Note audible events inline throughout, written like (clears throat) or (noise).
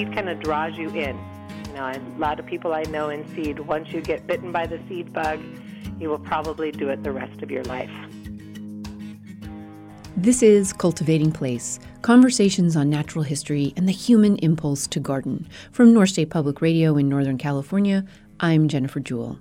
seed kind of draws you in. You know, a lot of people I know in seed, once you get bitten by the seed bug, you will probably do it the rest of your life. This is Cultivating Place Conversations on Natural History and the Human Impulse to Garden. From North State Public Radio in Northern California, I'm Jennifer Jewell.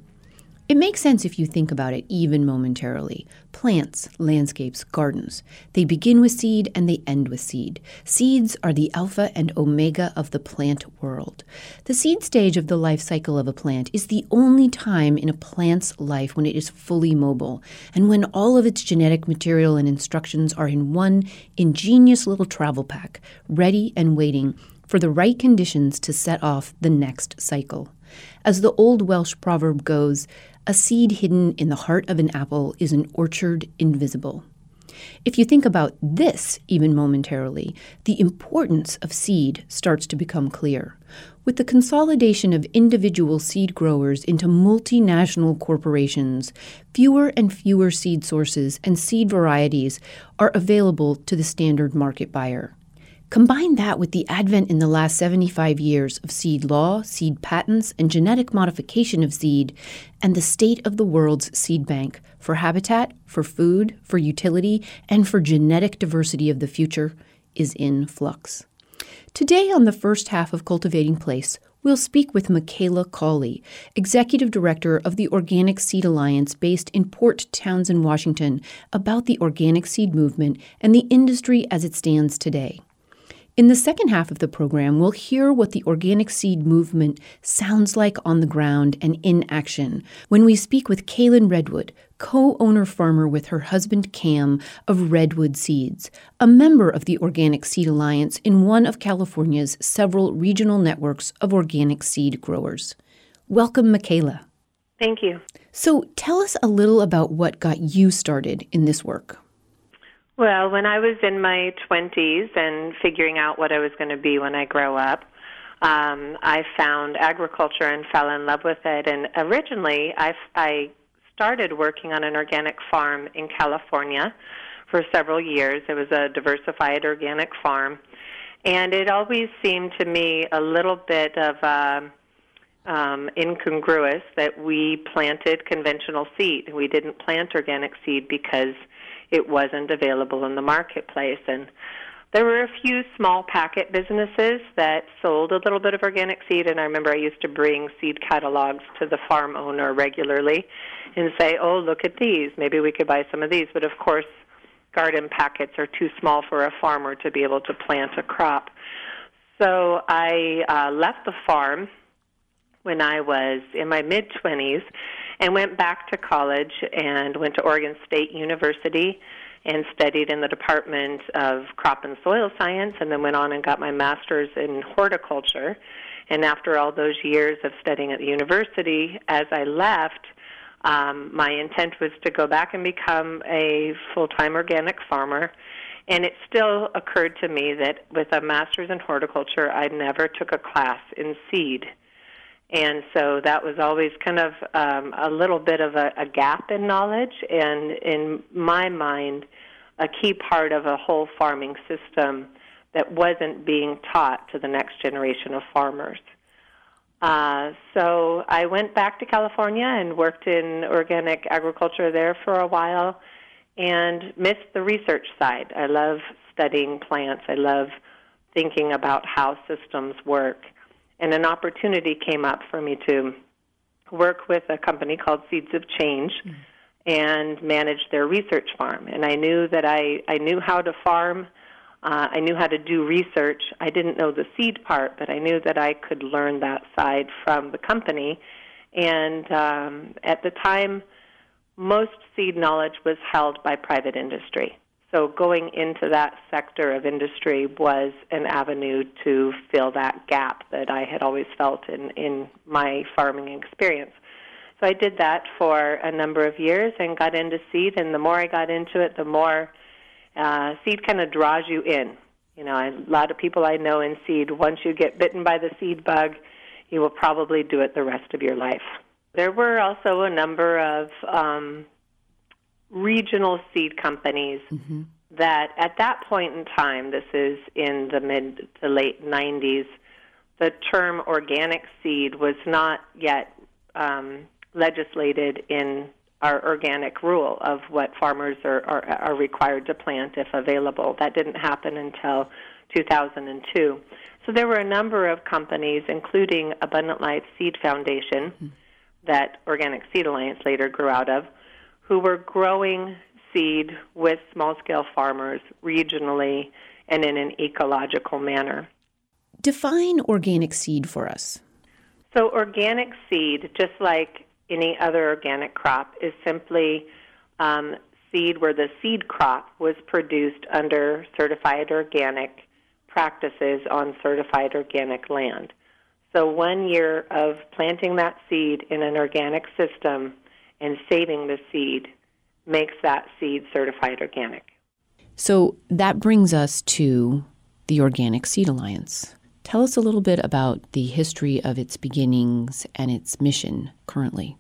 It makes sense if you think about it even momentarily. Plants, landscapes, gardens. They begin with seed and they end with seed. Seeds are the alpha and omega of the plant world. The seed stage of the life cycle of a plant is the only time in a plant's life when it is fully mobile and when all of its genetic material and instructions are in one ingenious little travel pack, ready and waiting for the right conditions to set off the next cycle. As the old Welsh proverb goes, a seed hidden in the heart of an apple is an orchard invisible. If you think about this even momentarily, the importance of seed starts to become clear. With the consolidation of individual seed growers into multinational corporations, fewer and fewer seed sources and seed varieties are available to the standard market buyer. Combine that with the advent in the last 75 years of seed law, seed patents, and genetic modification of seed, and the state of the world's seed bank for habitat, for food, for utility, and for genetic diversity of the future is in flux. Today, on the first half of Cultivating Place, we'll speak with Micaela Colley, Executive Director of the Organic Seed Alliance based in Port Townsend, Washington, about the organic seed movement and the industry as it stands today. In the second half of the program, we'll hear what the organic seed movement sounds like on the ground and in action when we speak with Kalan Redwood, co owner farmer with her husband Cam of Redwood Seeds, a member of the Organic Seed Alliance in one of California's several regional networks of organic seed growers. Welcome, Micaela. Thank you. So, tell us a little about what got you started in this work. Well, when I was in my 20s and figuring out what I was going to be when I grow up, um, I found agriculture and fell in love with it. And originally, I, I started working on an organic farm in California for several years. It was a diversified organic farm. And it always seemed to me a little bit of uh, um, incongruous that we planted conventional seed. We didn't plant organic seed because it wasn't available in the marketplace. And there were a few small packet businesses that sold a little bit of organic seed, and I remember I used to bring seed catalogs to the farm owner regularly and say, "Oh, look at these. Maybe we could buy some of these." But of course, garden packets are too small for a farmer to be able to plant a crop. So I uh, left the farm when I was in my mid 20s and went back to college and went to Oregon State University and studied in the Department of Crop and Soil Science and then went on and got my master's in horticulture. And after all those years of studying at the university, as I left, um, my intent was to go back and become a full time organic farmer. And it still occurred to me that with a master's in horticulture, I never took a class in seed. And so that was always kind of um, a little bit of a, a gap in knowledge, and in my mind, a key part of a whole farming system that wasn't being taught to the next generation of farmers. Uh, so I went back to California and worked in organic agriculture there for a while and missed the research side. I love studying plants. I love thinking about how systems work and an opportunity came up for me to work with a company called Seeds of Change mm-hmm. and manage their research farm. And I knew that I, I knew how to farm. Uh, I knew how to do research. I didn't know the seed part, but I knew that I could learn that side from the company. And um, at the time, most seed knowledge was held by private industry. So going into that sector of industry was an avenue to fill that gap that I had always felt in, in my farming experience. So I did that for a number of years and got into seed, and the more I got into it, the more uh, seed kind of draws you in. You know, a lot of people I know in seed, once you get bitten by the seed bug, you will probably do it the rest of your life. There were also a number of um, regional seed companies mm-hmm. that at that point in time, this is in the mid to late 90s, the term organic seed was not yet um, legislated in our organic rule of what farmers are, are, are required to plant if available. That didn't happen until 2002. So there were a number of companies, including Abundant Life Seed Foundation, mm-hmm. that Organic Seed Alliance later grew out of, who were growing seed with small scale farmers regionally and in an ecological manner. Define organic seed for us. So, organic seed, just like any other organic crop, is simply um, seed where the seed crop was produced under certified organic practices on certified organic land. So, one year of planting that seed in an organic system and saving the seed makes that seed certified organic. So, that brings us to the Organic Seed Alliance. Tell us a little bit about the history of its beginnings and its mission currently.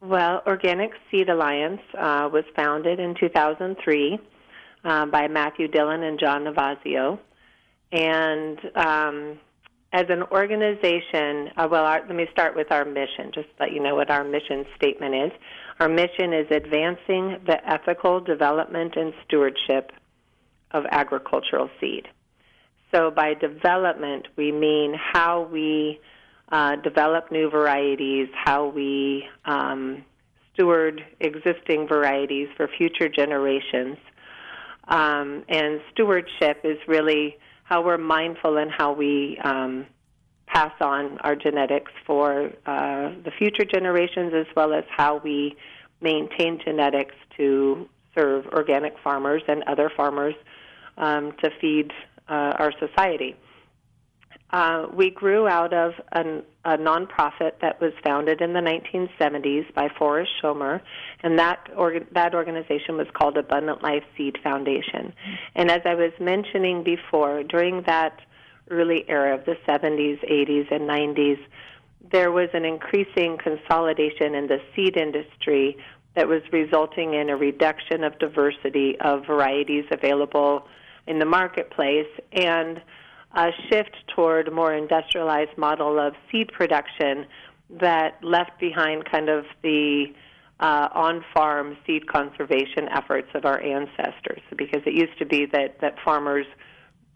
Well, Organic Seed Alliance uh, was founded in 2003 uh, by Matthew Dillon and John Navazio. And um, as an organization, uh, well, our, let me start with our mission, just to let you know what our mission statement is. Our mission is advancing the ethical development and stewardship of agricultural seed. So by development, we mean how we uh, develop new varieties, how we um, steward existing varieties for future generations. Um, and stewardship is really how we're mindful and how we um, pass on our genetics for uh, the future generations, as well as how we maintain genetics to serve organic farmers and other farmers um, to feed uh, our society. Uh, we grew out of an, a nonprofit that was founded in the 1970s by Forest Shomer, and that orga- that organization was called Abundant Life Seed Foundation. And as I was mentioning before, during that early era of the 70s, 80s, and 90s, there was an increasing consolidation in the seed industry that was resulting in a reduction of diversity of varieties available in the marketplace and a shift toward a more industrialized model of seed production that left behind kind of the uh, on-farm seed conservation efforts of our ancestors. Because it used to be that that farmers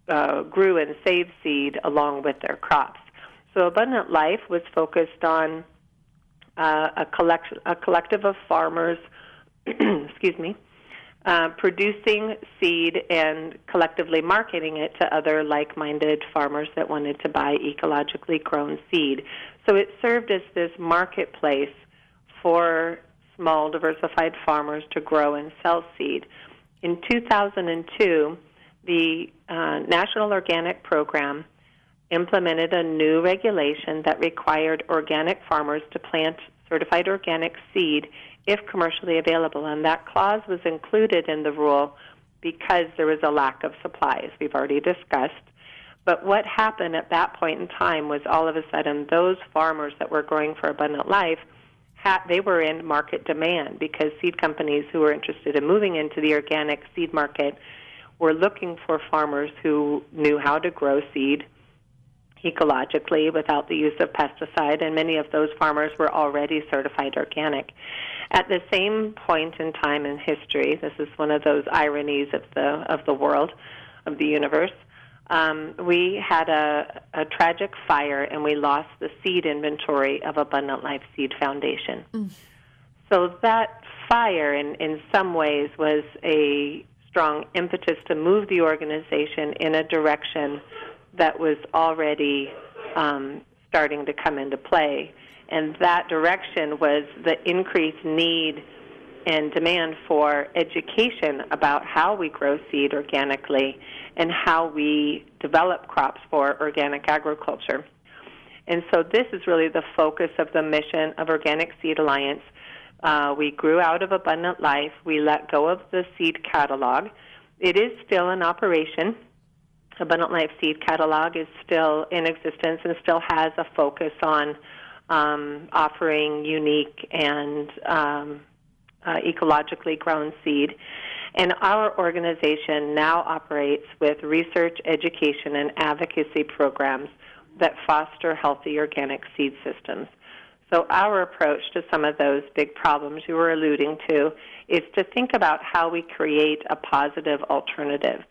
uh, grew and saved seed along with their crops. So Abundant Life was focused on uh, a, collect- a collective of farmers, (clears throat) excuse me, uh, producing seed and collectively marketing it to other like minded farmers that wanted to buy ecologically grown seed. So it served as this marketplace for small diversified farmers to grow and sell seed. In 2002, the uh, National Organic Program implemented a new regulation that required organic farmers to plant certified organic seed if commercially available. And that clause was included in the rule because there was a lack of supplies, we've already discussed. But what happened at that point in time was all of a sudden those farmers that were growing for abundant life they were in market demand because seed companies who were interested in moving into the organic seed market were looking for farmers who knew how to grow seed ecologically without the use of pesticide, and many of those farmers were already certified organic. At the same point in time in history, this is one of those ironies of the of the world, of the universe. Um, we had a, a tragic fire, and we lost the seed inventory of Abundant Life Seed Foundation. Mm. So that fire, in in some ways, was a strong impetus to move the organization in a direction that was already um, starting to come into play. And that direction was the increased need and demand for education about how we grow seed organically and how we develop crops for organic agriculture. And so this is really the focus of the mission of Organic Seed Alliance. Uh, we grew out of Abundant Life. We let go of the seed catalog. It is still in operation. Abundant Life Seed Catalog is still in existence and still has a focus on um, offering unique and um, uh, ecologically grown seed. And our organization now operates with research, education, and advocacy programs that foster healthy organic seed systems. So, our approach to some of those big problems you were alluding to is to think about how we create a positive alternative.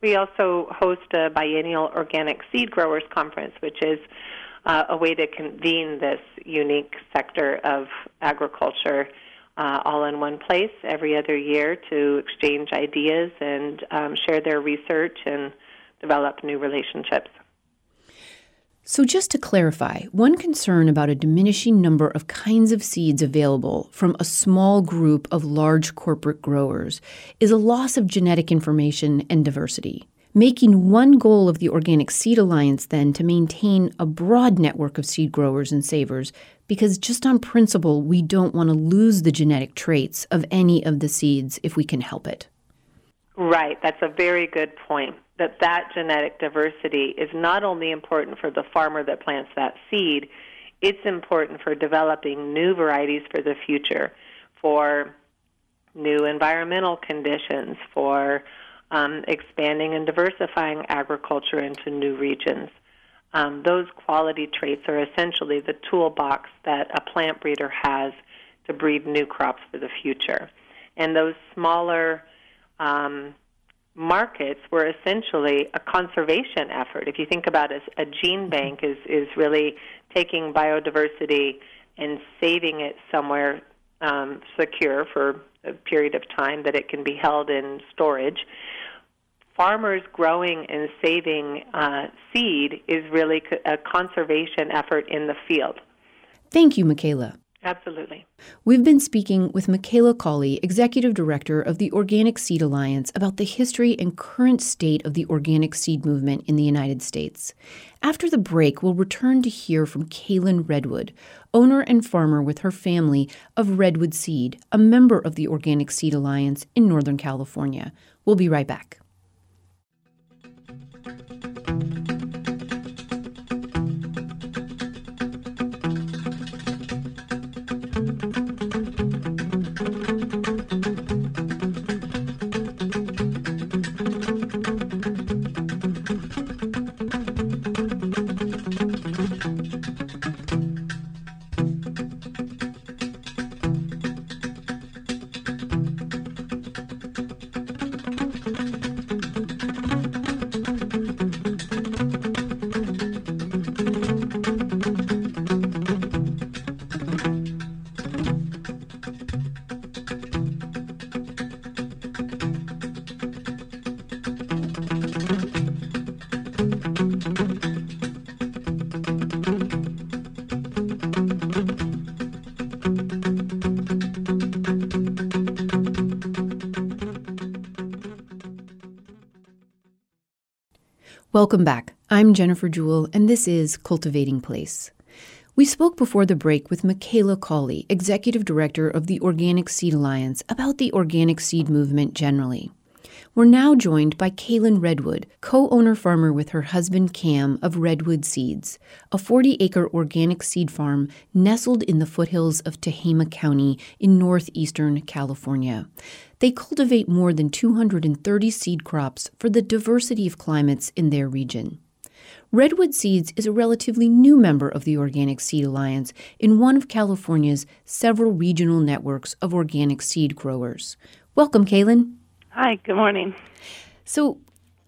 We also host a biennial organic seed growers conference, which is uh, a way to convene this unique sector of agriculture uh, all in one place every other year to exchange ideas and um, share their research and develop new relationships. So, just to clarify, one concern about a diminishing number of kinds of seeds available from a small group of large corporate growers is a loss of genetic information and diversity. Making one goal of the Organic Seed Alliance, then, to maintain a broad network of seed growers and savers, because just on principle, we don't want to lose the genetic traits of any of the seeds if we can help it. Right, that's a very good point that that genetic diversity is not only important for the farmer that plants that seed, it's important for developing new varieties for the future, for new environmental conditions, for um, expanding and diversifying agriculture into new regions. Um, those quality traits are essentially the toolbox that a plant breeder has to breed new crops for the future. And those smaller um, markets were essentially a conservation effort. If you think about it, a gene mm-hmm. bank is, is really taking biodiversity and saving it somewhere um, secure for a period of time that it can be held in storage. Farmers growing and saving uh, seed is really a conservation effort in the field. Thank you, Micaela. Absolutely. We've been speaking with Micaela Colley, Executive Director of the Organic Seed Alliance, about the history and current state of the organic seed movement in the United States. After the break, we'll return to hear from Kalan Redwood, owner and farmer with her family of Redwood Seed, a member of the Organic Seed Alliance in Northern California. We'll be right back thank you Welcome back. I'm Jennifer Jewell, and this is Cultivating Place. We spoke before the break with Micaela Colley, Executive Director of the Organic Seed Alliance, about the organic seed movement generally. We're now joined by Kalan Redwood, co owner farmer with her husband Cam of Redwood Seeds, a 40 acre organic seed farm nestled in the foothills of Tehama County in northeastern California. They cultivate more than 230 seed crops for the diversity of climates in their region. Redwood Seeds is a relatively new member of the Organic Seed Alliance in one of California's several regional networks of organic seed growers. Welcome, Kalan. Hi, good morning. So,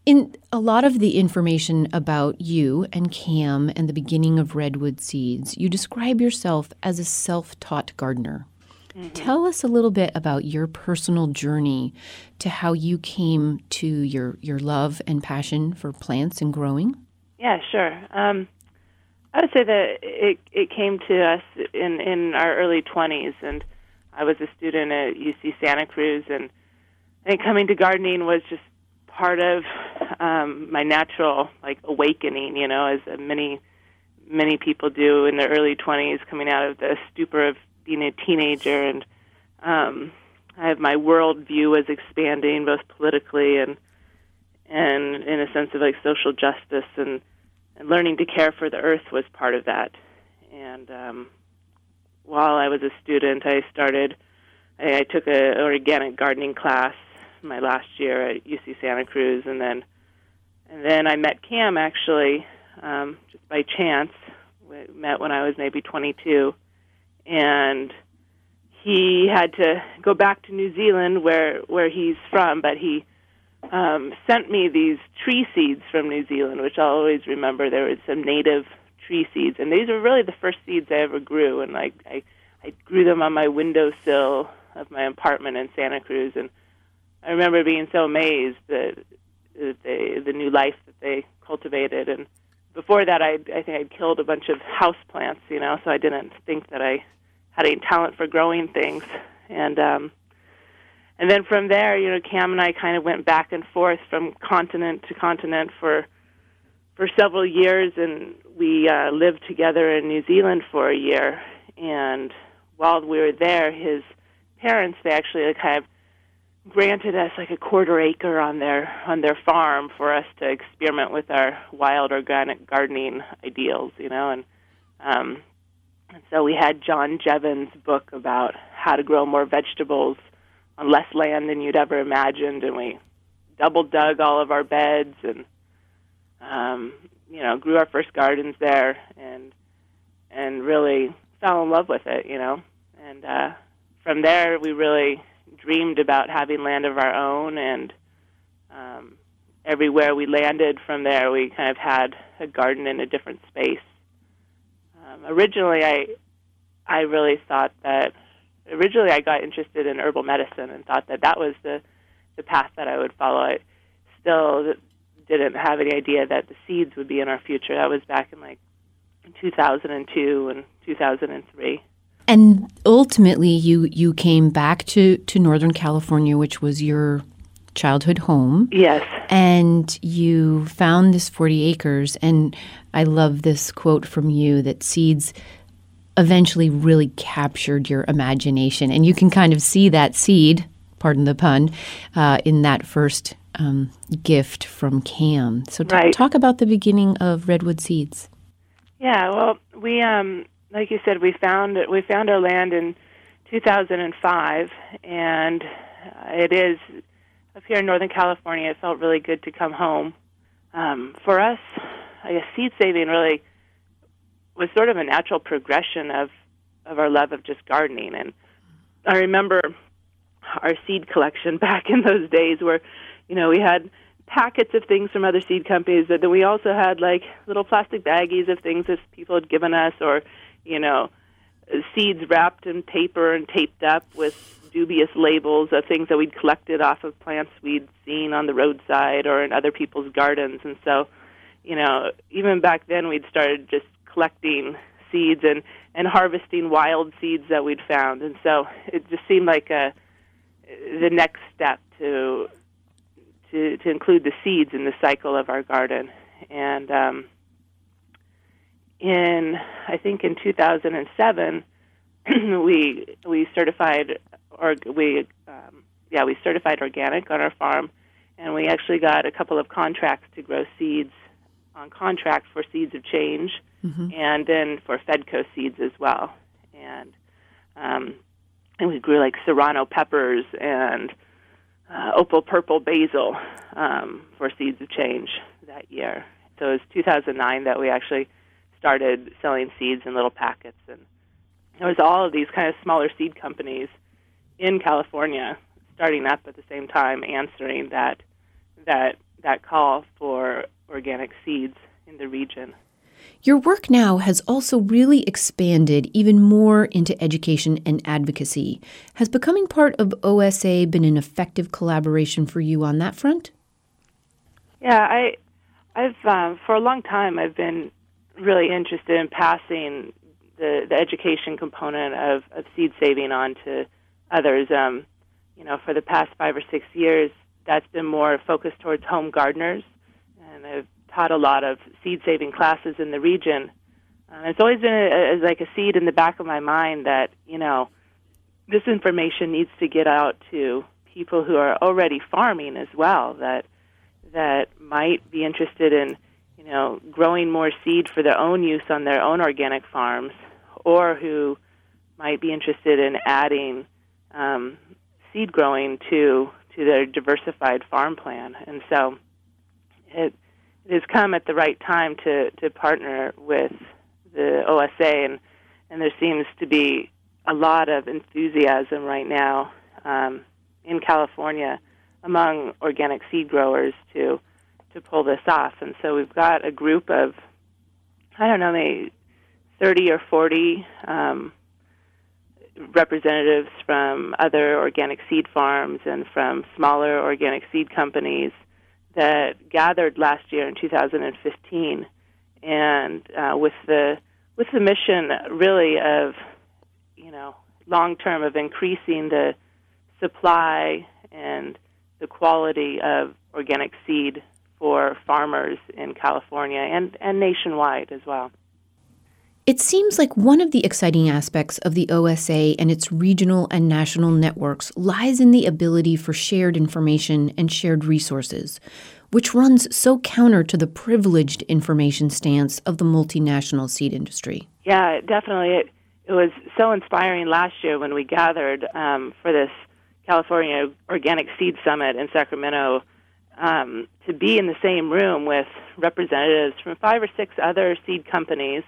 in a lot of the information about you and Cam and the beginning of Redwood Seeds, you describe yourself as a self taught gardener. Mm-hmm. Tell us a little bit about your personal journey to how you came to your, your love and passion for plants and growing. Yeah, sure. Um, I would say that it, it came to us in, in our early 20s, and I was a student at UC Santa Cruz, and I think coming to gardening was just part of um, my natural like awakening. You know, as many many people do in their early 20s, coming out of the stupor of being a teenager, and um, I have my worldview was expanding both politically and and in a sense of like social justice and, and learning to care for the earth was part of that. And um, while I was a student, I started I, I took a organic gardening class my last year at UC Santa Cruz, and then and then I met Cam actually um, just by chance. We met when I was maybe 22, and he had to go back to New Zealand where where he's from, but he um, sent me these tree seeds from New Zealand, which I'll always remember. There was some native tree seeds, and these were really the first seeds I ever grew, and I I, I grew them on my windowsill of my apartment in Santa Cruz, and I remember being so amazed that, that they, the new life that they cultivated, and before that, I I think I'd killed a bunch of house plants, you know, so I didn't think that I had any talent for growing things, and um, and then from there, you know, Cam and I kind of went back and forth from continent to continent for for several years, and we uh, lived together in New Zealand for a year. And while we were there, his parents they actually kind of granted us like a quarter acre on their on their farm for us to experiment with our wild organic gardening ideals, you know, and um, and so we had John Jeavons' book about how to grow more vegetables on less land than you'd ever imagined, and we double dug all of our beds and um, you know grew our first gardens there, and and really fell in love with it, you know, and uh, from there we really dreamed about having land of our own, and um, everywhere we landed from there, we kind of had a garden in a different space. Um, originally, I I really thought that originally I got interested in herbal medicine and thought that that was the the path that I would follow. I still didn't have any idea that the seeds would be in our future. That was back in like 2002 and 2003. And ultimately, you you came back to to Northern California, which was your childhood home. Yes. And you found this 40 acres. And I love this quote from you that seeds eventually really captured your imagination. And you can kind of see that seed, pardon the pun, uh, in that first um, gift from Cam. So t- Right. talk about the beginning of Redwood Seeds. Yeah, well, we um like you said we found we found our land in 2005 and uh, it is up here in Northern California it felt really good to come home. Um for us, I guess seed saving really was sort of a natural progression of of our love of just gardening and I remember our seed collection (laughs) back in those days where you know we had packets of things from other seed companies but then we also had like little plastic baggies of things that people had given us or you know seeds wrapped in paper and taped up with dubious labels of things that we'd collected off of plants we'd seen on the roadside or in other people's gardens. And so you know even back then we'd started just collecting seeds and and harvesting wild seeds that we'd found. And so it just seemed like a the next step to to to include the seeds in the cycle of our garden. And um in I think in 2007 (clears throat) we we certified or we um, yeah we certified organic on our farm and we actually got a couple of contracts to grow seeds on contract for seeds of change and then for Fedco seeds as well. And um, and we grew like serrano peppers and uh, opal purple basil um, for seeds of change that year. So it was 2009 that we actually started selling seeds in little packets and there was all of these kind of smaller seed companies in California starting up at the same time answering that that that call for organic seeds in the region. Your work now has also really expanded even more into education and advocacy. Has becoming part of OSA been an effective collaboration for you on that front? Yeah, I I've um, for a long time I've been really interested in passing the the education component of, of seed saving on to others. Um, you know, for the past five or six years, that's been more focused towards home gardeners, and I've taught a lot of seed saving classes in the region. Uh, it's always been a, a, like a seed in the back of my mind that you know this information needs to get out to people who are already farming as well. That that might be interested in you know growing more seed for their own use on their own organic farms, or who might be interested in adding um, seed growing to to their diversified farm plan. And so it, it has come at the right time to, to partner with the OSA, and, and there seems to be a lot of enthusiasm right now um, in California among organic seed growers to to pull this off. And so we've got a group of I don't know, maybe 30 or 40 um, representatives from other organic seed farms and from smaller organic seed companies that gathered last year in 2015, and uh, with the with the mission really of you know long term of increasing the supply and the quality of organic seed for farmers in California and, and nationwide as well. It seems like one of the exciting aspects of the OSA and its regional and national networks lies in the ability for shared information and shared resources, which runs so counter to the privileged information stance of the multinational seed industry. Yeah, definitely. It, it was so inspiring last year when we gathered um, for this California Organic Seed Summit in Sacramento um, to be in the same room with representatives from five or six other seed companies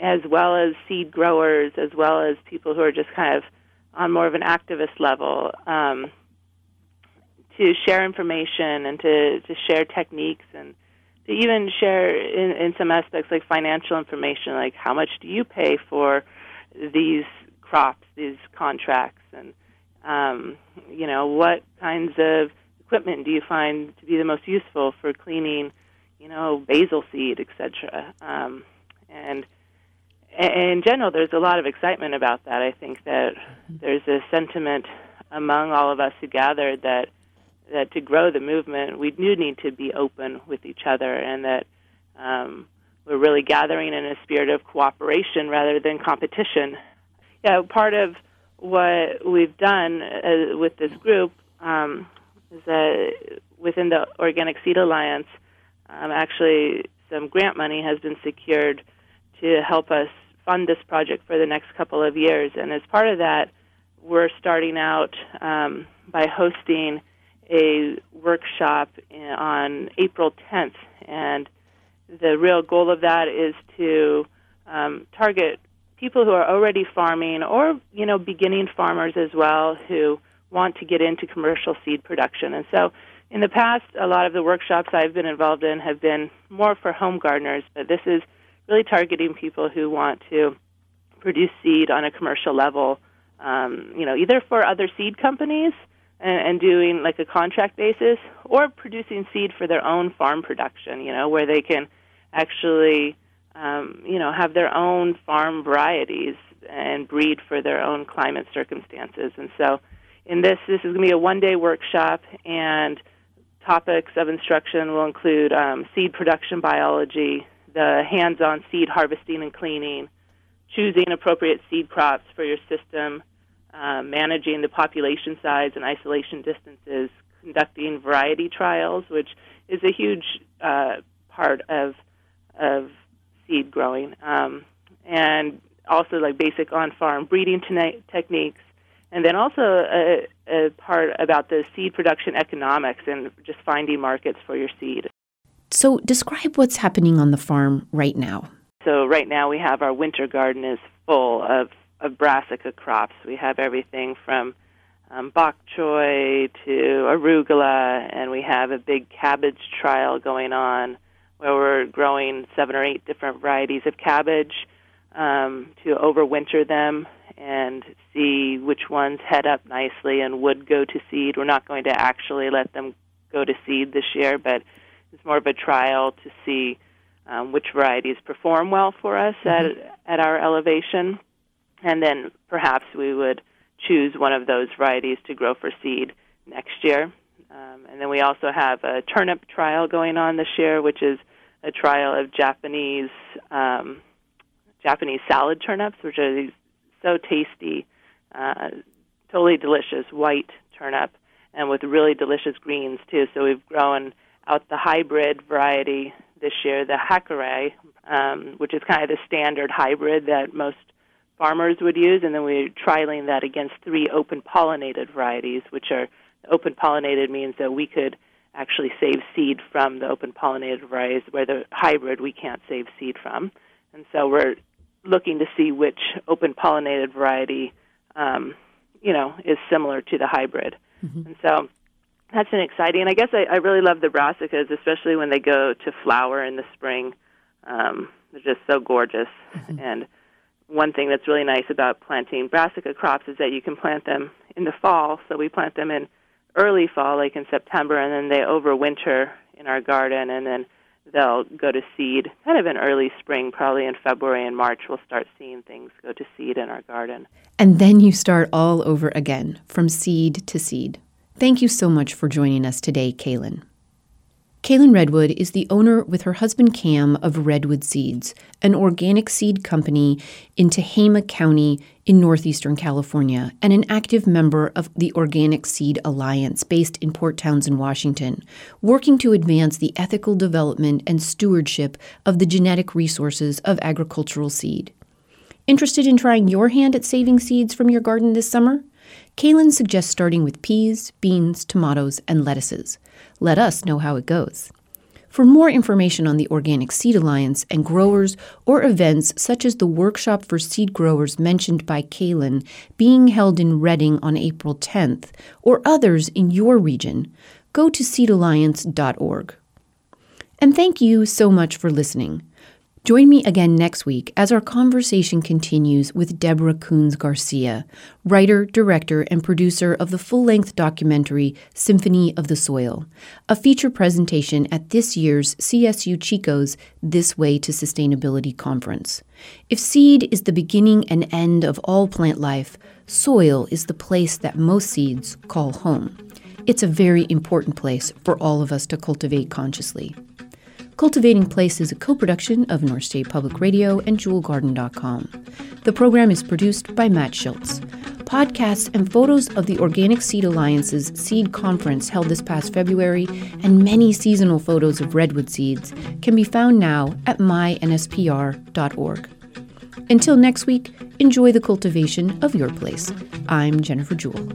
as well as seed growers, as well as people who are just kind of on more of an activist level, um, to share information and to, to share techniques and to even share in, in some aspects like financial information, like how much do you pay for these crops, these contracts, and um, you know what kinds of equipment do you find to be the most useful for cleaning, you know, basil seed, etc. Um, and in general, there's a lot of excitement about that. I think that there's a sentiment among all of us who gathered that that to grow the movement, we do need to be open with each other, and that um, we're really gathering in a spirit of cooperation rather than competition. Yeah, part of what we've done uh, with this group um, is that within the Organic Seed Alliance, um, actually some grant money has been secured to help us fund this project for the next couple of years. And as part of that, we're starting out um, by hosting a workshop on April 10th. And the real goal of that is to um, target people who are already farming or, you know, beginning farmers as well who want to get into commercial seed production. And so in the past, a lot of the workshops I've been involved in have been more for home gardeners, but this is really targeting people who want to produce seed on a commercial level, um, you know, either for other seed companies and, and doing like a contract basis, or producing seed for their own farm production, you know, where they can actually, um, you know, have their own farm varieties and breed for their own climate circumstances. And so, in this, this is going to be a one-day workshop, and topics of instruction will include um, seed production biology, the hands on seed harvesting and cleaning, choosing appropriate seed crops for your system, uh, managing the population size and isolation distances, conducting variety trials, which is a huge uh, part of of seed growing, um, and also like basic on-farm breeding te- techniques, and then also a, a part about the seed production economics and just finding markets for your seed. So, describe what's happening on the farm right now. So, right now we have our winter garden is full of, of brassica crops. We have everything from um, bok choy to arugula, and we have a big cabbage trial going on where we're growing seven or eight different varieties of cabbage um, to overwinter them and see which ones head up nicely and would go to seed. We're not going to actually let them go to seed this year, but it's more of a trial to see um, which varieties perform well for us mm-hmm. at at our elevation, and then perhaps we would choose one of those varieties to grow for seed next year. Um, and then we also have a turnip trial going on this year, which is a trial of Japanese um, Japanese salad turnips, which are these so tasty, uh, totally delicious white turnip, and with really delicious greens too. So we've grown out the hybrid variety this year, the Hakurei, um, which is kind of the standard hybrid that most farmers would use, and then we're trialing that against three open pollinated varieties, which are open pollinated means that we could actually save seed from the open pollinated varieties, where the hybrid we can't save seed from. And so we're looking to see which open pollinated variety, um, you know, is similar to the hybrid. Mm-hmm. And so that's been exciting. And I guess I, I really love the brassicas, especially when they go to flower in the spring. Um, they're just so gorgeous. Mm-hmm. And one thing that's really nice about planting brassica crops is that you can plant them in the fall. So we plant them in early fall, like in September, and then they overwinter in our garden, and then they'll go to seed kind of in early spring, probably in February and March. We'll start seeing things go to seed in our garden. And then you start all over again, from seed to seed. Thank you so much for joining us today, Kalan. Kalan Redwood is the owner with her husband Cam of Redwood Seeds, an organic seed company in Tehama County in northeastern California, and an active member of the Organic Seed Alliance based in Port Townsend, Washington, working to advance the ethical development and stewardship of the genetic resources of agricultural seed. Interested in trying your hand at saving seeds from your garden this summer? Kalan suggests starting with peas, beans, tomatoes, and lettuces. Let us know how it goes. For more information on the Organic Seed Alliance and growers or events such as the workshop for seed growers mentioned by Kalan being held in Redding on April 10th, or others in your region, go to seedalliance.org. And thank you so much for listening. Join me again next week as our conversation continues with Deborah Koons Garcia, writer, director, and producer of the full length documentary Symphony of the Soil, a feature presentation at this year's CSU Chico's This Way to Sustainability conference. If seed is the beginning and end of all plant life, soil is the place that most seeds call home. It's a very important place for all of us to cultivate consciously. Cultivating Place is a co production of North State Public Radio and JewelGarden.com. The program is produced by Matt Schultz. Podcasts and photos of the Organic Seed Alliance's seed conference held this past February and many seasonal photos of redwood seeds can be found now at mynspr.org. Until next week, enjoy the cultivation of your place. I'm Jennifer Jewell.